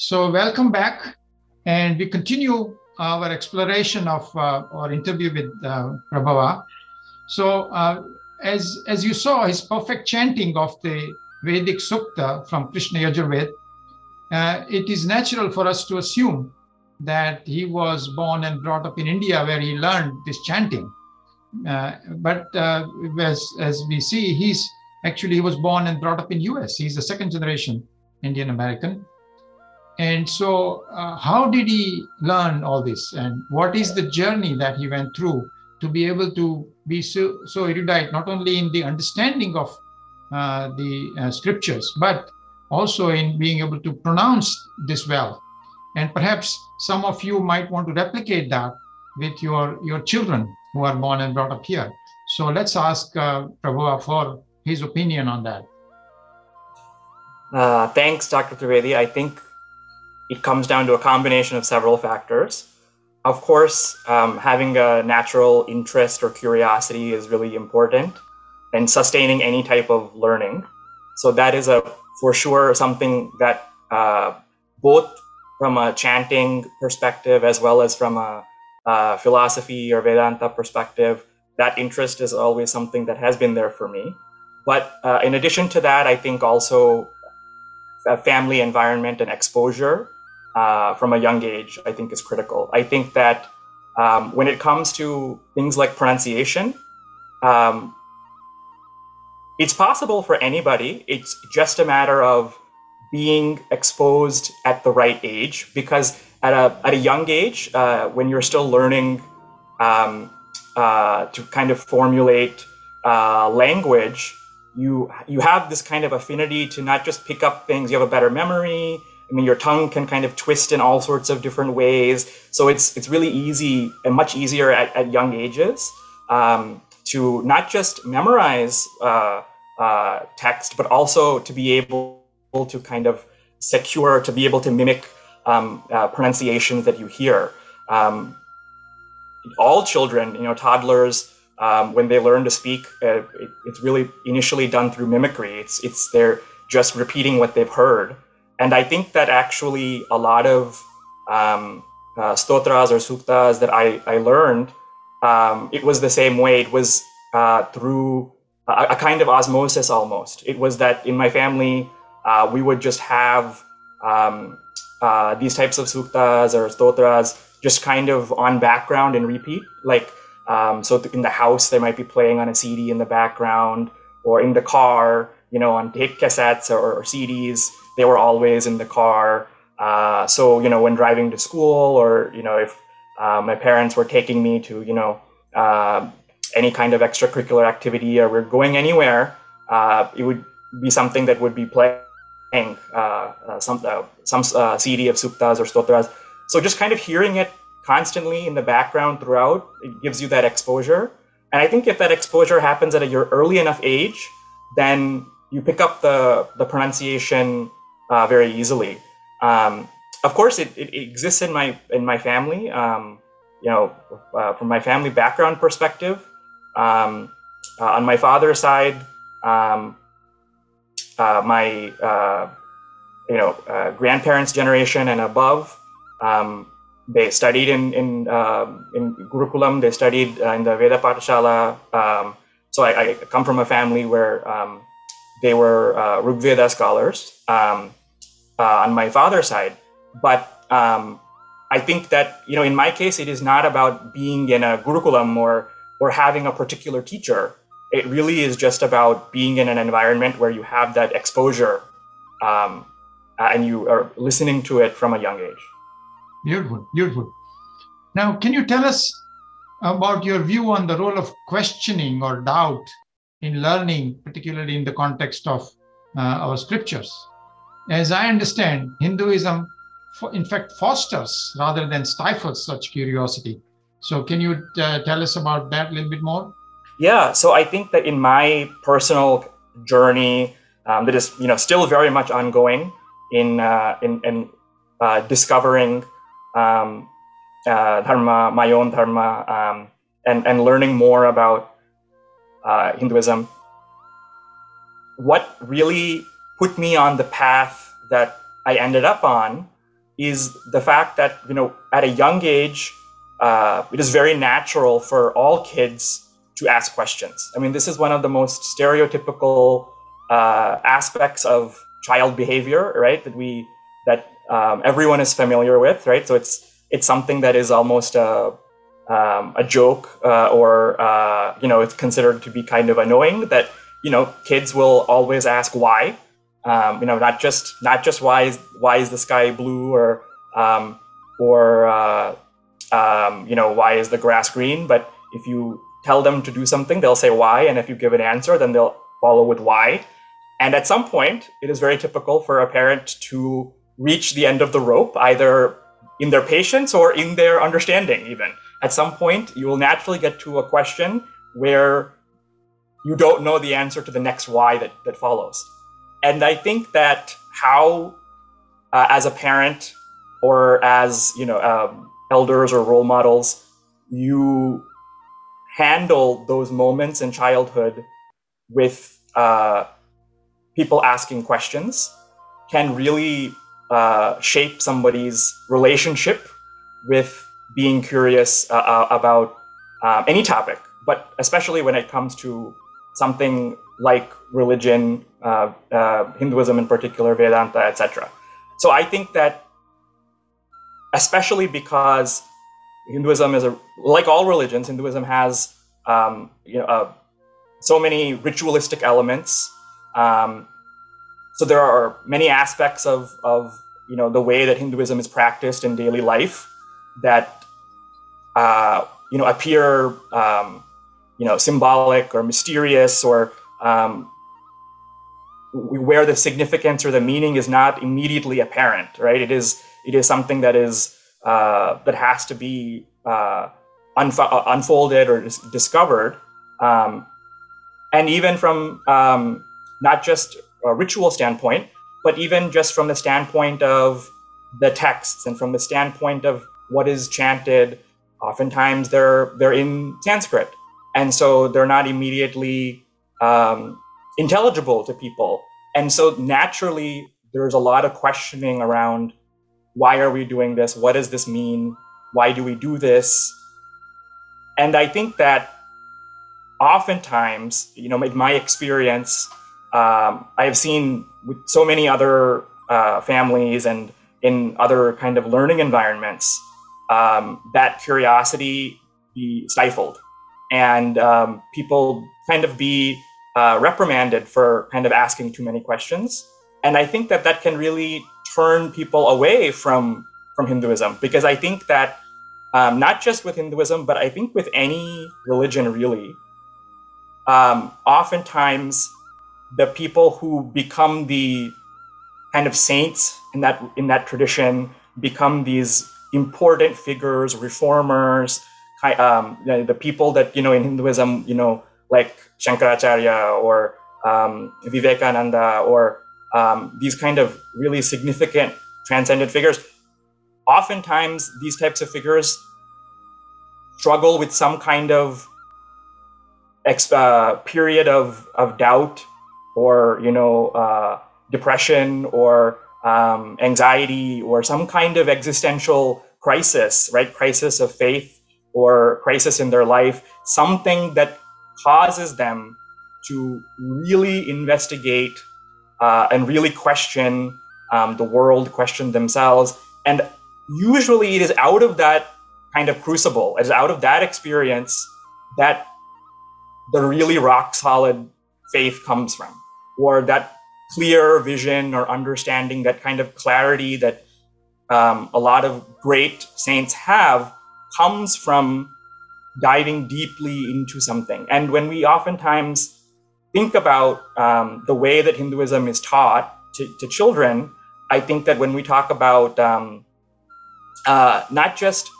So, welcome back. And we continue our exploration of uh, our interview with uh, Prabhava. So, uh, as, as you saw, his perfect chanting of the Vedic Sukta from Krishna Yajurved, uh, it is natural for us to assume that he was born and brought up in India where he learned this chanting. Uh, but uh, as, as we see, he's actually he was born and brought up in US. He's a second generation Indian American. And so, uh, how did he learn all this? And what is the journey that he went through to be able to be so, so erudite, not only in the understanding of uh, the uh, scriptures, but also in being able to pronounce this well? And perhaps some of you might want to replicate that with your, your children who are born and brought up here. So let's ask uh, Prabhu for his opinion on that. Uh, thanks, Dr. Trivedi. I think it comes down to a combination of several factors. Of course, um, having a natural interest or curiosity is really important and sustaining any type of learning. So that is a for sure something that uh, both from a chanting perspective as well as from a, a philosophy or Vedanta perspective, that interest is always something that has been there for me. But uh, in addition to that, I think also family environment and exposure uh, from a young age, I think is critical. I think that um, when it comes to things like pronunciation, um, it's possible for anybody. It's just a matter of being exposed at the right age because at a, at a young age, uh, when you're still learning um, uh, to kind of formulate uh, language, you you have this kind of affinity to not just pick up things. You have a better memory. I mean, your tongue can kind of twist in all sorts of different ways. So it's it's really easy and much easier at, at young ages um, to not just memorize uh, uh, text, but also to be able to kind of secure, to be able to mimic um, uh, pronunciations that you hear. Um, all children, you know, toddlers, um, when they learn to speak, uh, it, it's really initially done through mimicry. It's it's they're just repeating what they've heard. And I think that actually a lot of um, uh, stotras or suktas that I, I learned, um, it was the same way. It was uh, through a, a, kind of osmosis almost. It was that in my family, uh, we would just have um, uh, these types of suktas or stotras just kind of on background and repeat. Like, um, so in the house, they might be playing on a CD in the background or in the car, you know, on tape cassettes or, or CDs they were always in the car. Uh, so you know, when driving to school, or you know, if uh, my parents were taking me to you know uh, any kind of extracurricular activity, or we're going anywhere, uh, it would be something that would be playing uh, uh, some some CD of suktas or stotras. So just kind of hearing it constantly in the background throughout, it gives you that exposure. And I think if that exposure happens at a your early enough age, then you pick up the the pronunciation uh, very easily. Um, of course, it, it, exists in my in my family. Um, you know, uh, from my family background perspective, um, uh, on my father's side, um, uh, my uh, you know uh, grandparents' generation and above, um, they studied in in um, in Gurukulam. They studied in the Veda Pathashala. so I, I, come from a family where they were uh, Rigveda scholars. Um, uh, on my father's side. But um, I think that you know, in my case, it is not about being in a gurukulam or or having a particular teacher. It really is just about being in an environment where you have that exposure, um, and you are listening to it from a young age. Beautiful, beautiful. Now, can you tell us about your view on the role of questioning or doubt in learning, particularly in the context of uh, our scriptures? As I understand, Hinduism, in fact, fosters rather than stifles such curiosity. So, can you uh, tell us about that a little bit more? Yeah, so I think that in my personal journey, um, that is, you know, still very much ongoing in uh, in, in uh, discovering um, uh, dharma, my own dharma, um, and and learning more about uh, Hinduism. What really put me on the path that I ended up on is the fact that you know at a young age, uh, it is very natural for all kids to ask questions. I mean, this is one of the most stereotypical uh, aspects of child behavior, right? That we that um, everyone is familiar with, right? So it's it's something that is almost a um, a joke uh, or uh, you know it's considered to be kind of annoying that you know kids will always ask why um, you know not just not just why is why is the sky blue or um, or uh, um, you know why is the grass green? But if you tell them to do something they'll say why. And if you give an answer then they'll follow with why. And at some point it is very typical for a parent to reach the end of the rope either in their patience or in their understanding even. At some point you will naturally get to a question where you don't know the answer to the next why that, that follows. And I think that how, uh, as a parent or as you know um, elders or role models, you handle those moments in childhood with uh, people asking questions can really uh, shape somebody's relationship with being curious uh, uh, about um, any topic, but especially when it comes to something like religion, uh, uh, Hinduism in particular, Vedanta, etc. So I think that, especially because Hinduism is a like all religions, Hinduism has um, you know uh, so many ritualistic elements. Um, so there are many aspects of of you know the way that Hinduism is practiced in daily life that uh, you know appear um, you know symbolic or mysterious or um, where the significance or the meaning is not immediately apparent right? It is it is something that is uh, that has to be uh, unfo- uh, unfolded or dis- discovered. Um, and even from um, not just a ritual standpoint but even just from the standpoint of the texts and from the standpoint of what is chanted oftentimes they're they're in Sanskrit, and so they're not immediately um, intelligible to people. And so naturally, there's a lot of questioning around why are we doing this? What does this mean? Why do we do this? And I think that oftentimes, you know, in my experience, um, I have seen with so many other uh, families and in other kind of learning environments um, that curiosity be stifled and um, people kind of be uh, reprimanded for kind of asking too many questions. And I think that that can really turn people away from from Hinduism because I think that um, not just with Hinduism, but I think with any religion really, um, oftentimes the people who become the kind of saints in that in that tradition become these important figures, reformers, um, the, the, people that you know in Hinduism, you know, like Shankaracharya or um, Vivekananda or um, these kind of really significant transcendent figures. Oftentimes, these types of figures struggle with some kind of ex- uh, period of, of doubt or you know uh, depression or um, anxiety or some kind of existential crisis, right? Crisis of faith or crisis in their life, something that causes them to really investigate uh, and really question um, the world, question themselves. And usually it is out of that kind of crucible, it is out of that experience that the really rock solid faith comes from, or that clear vision or understanding, that kind of clarity that um, a lot of great saints have comes from diving deeply into something. And when we oftentimes think about um, the way that Hinduism is taught to, to, children, I think that when we talk about um, uh, not just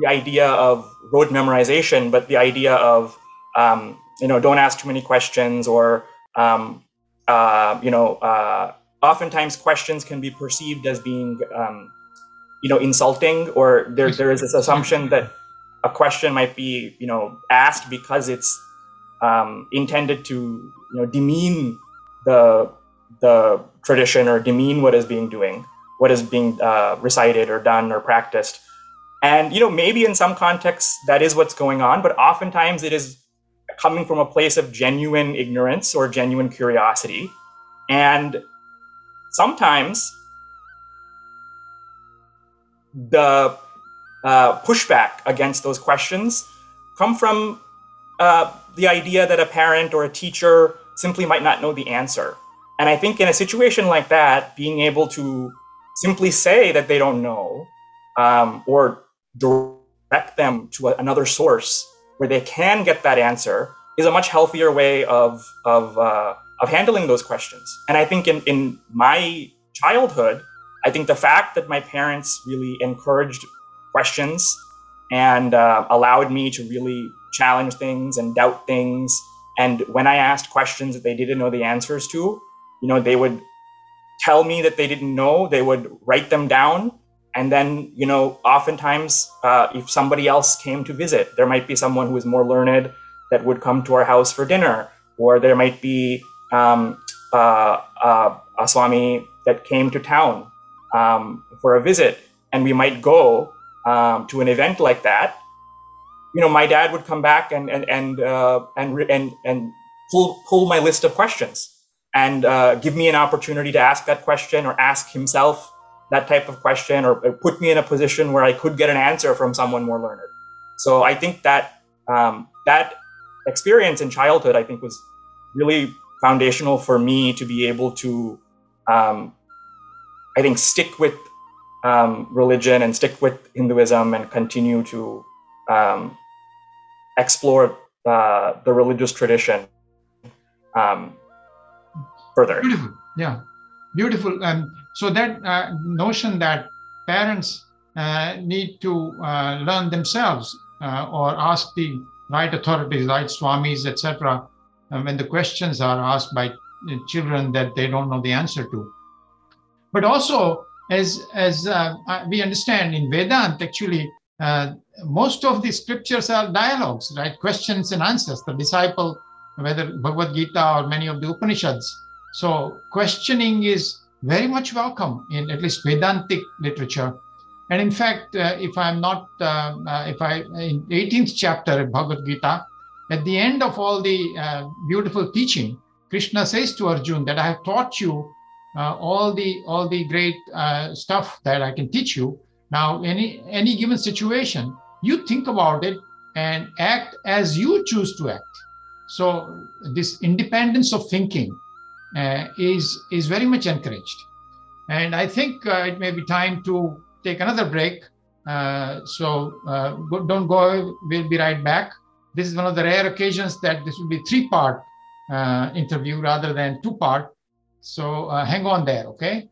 the idea of rote memorization, but the idea of um, you know don't ask too many questions or um, uh, you know, uh, oftentimes questions can be perceived as being, um, you know, insulting, or there there is this assumption that a question might be, you know, asked because it's um, intended to, you know, demean the the tradition or demean what is being doing. what is being uh, recited or done or practiced. And you know, maybe in some contexts that is what's going on, but oftentimes it is coming from a place of genuine ignorance or genuine curiosity. And sometimes the uh, pushback against those questions come from uh, the idea that a parent or a teacher simply might not know the answer. And I think in a situation like that, being able to simply say that they don't know um, or direct them to a, another source where they can get that answer is a much healthier way of, of, uh, of handling those questions. And I think in, in my childhood, I think the fact that my parents really encouraged questions and uh, allowed me to really challenge things and doubt things. And when I asked questions that they didn't know the answers to, you know, they would tell me that they didn't know, they would write them down. And then, you know, oftentimes, uh, if somebody else came to visit, there might be someone who is more learned that would come to our house for dinner, or there might be um, uh, uh, a Swami that came to town um, for a visit, and we might go um, to an event like that. You know, my dad would come back and and and uh, and and and pull pull my list of questions and uh, give me an opportunity to ask that question or ask himself that type of question or put me in a position where I could get an answer from someone more learned. So I think that um, that experience in childhood, I think, was really foundational for me to be able to, um, I think, stick with um, religion and stick with Hinduism and continue to um, explore uh, the religious tradition um, further. Beautiful, yeah, beautiful. And so that uh, notion that parents uh, need to uh, learn themselves uh, or ask the right authorities, right swamis, etc., uh, when the questions are asked by children that they don't know the answer to. But also, as as uh, we understand in Vedanta, actually, most of the scriptures are dialogues, right? Questions and answers. The disciple, whether Bhagavad Gita or many of the Upanishads, so questioning is very much welcome in at least Vedantic literature. And in fact, uh, if I'm not, uh, uh, if I, in 18th chapter of Bhagavad Gita, at the end of all the uh, beautiful teaching, Krishna says to Arjun that I have taught you uh, all the all the great uh, stuff that I can teach you. Now, any any given situation, you think about it and act as you choose to act. So this independence of thinking uh, is is very much encouraged. And I think uh, it may be time to take another break. Uh, so don't go. We'll be right back. This is one of the rare occasions that this will be three-part interview rather than two-part. So uh, hang on there, okay?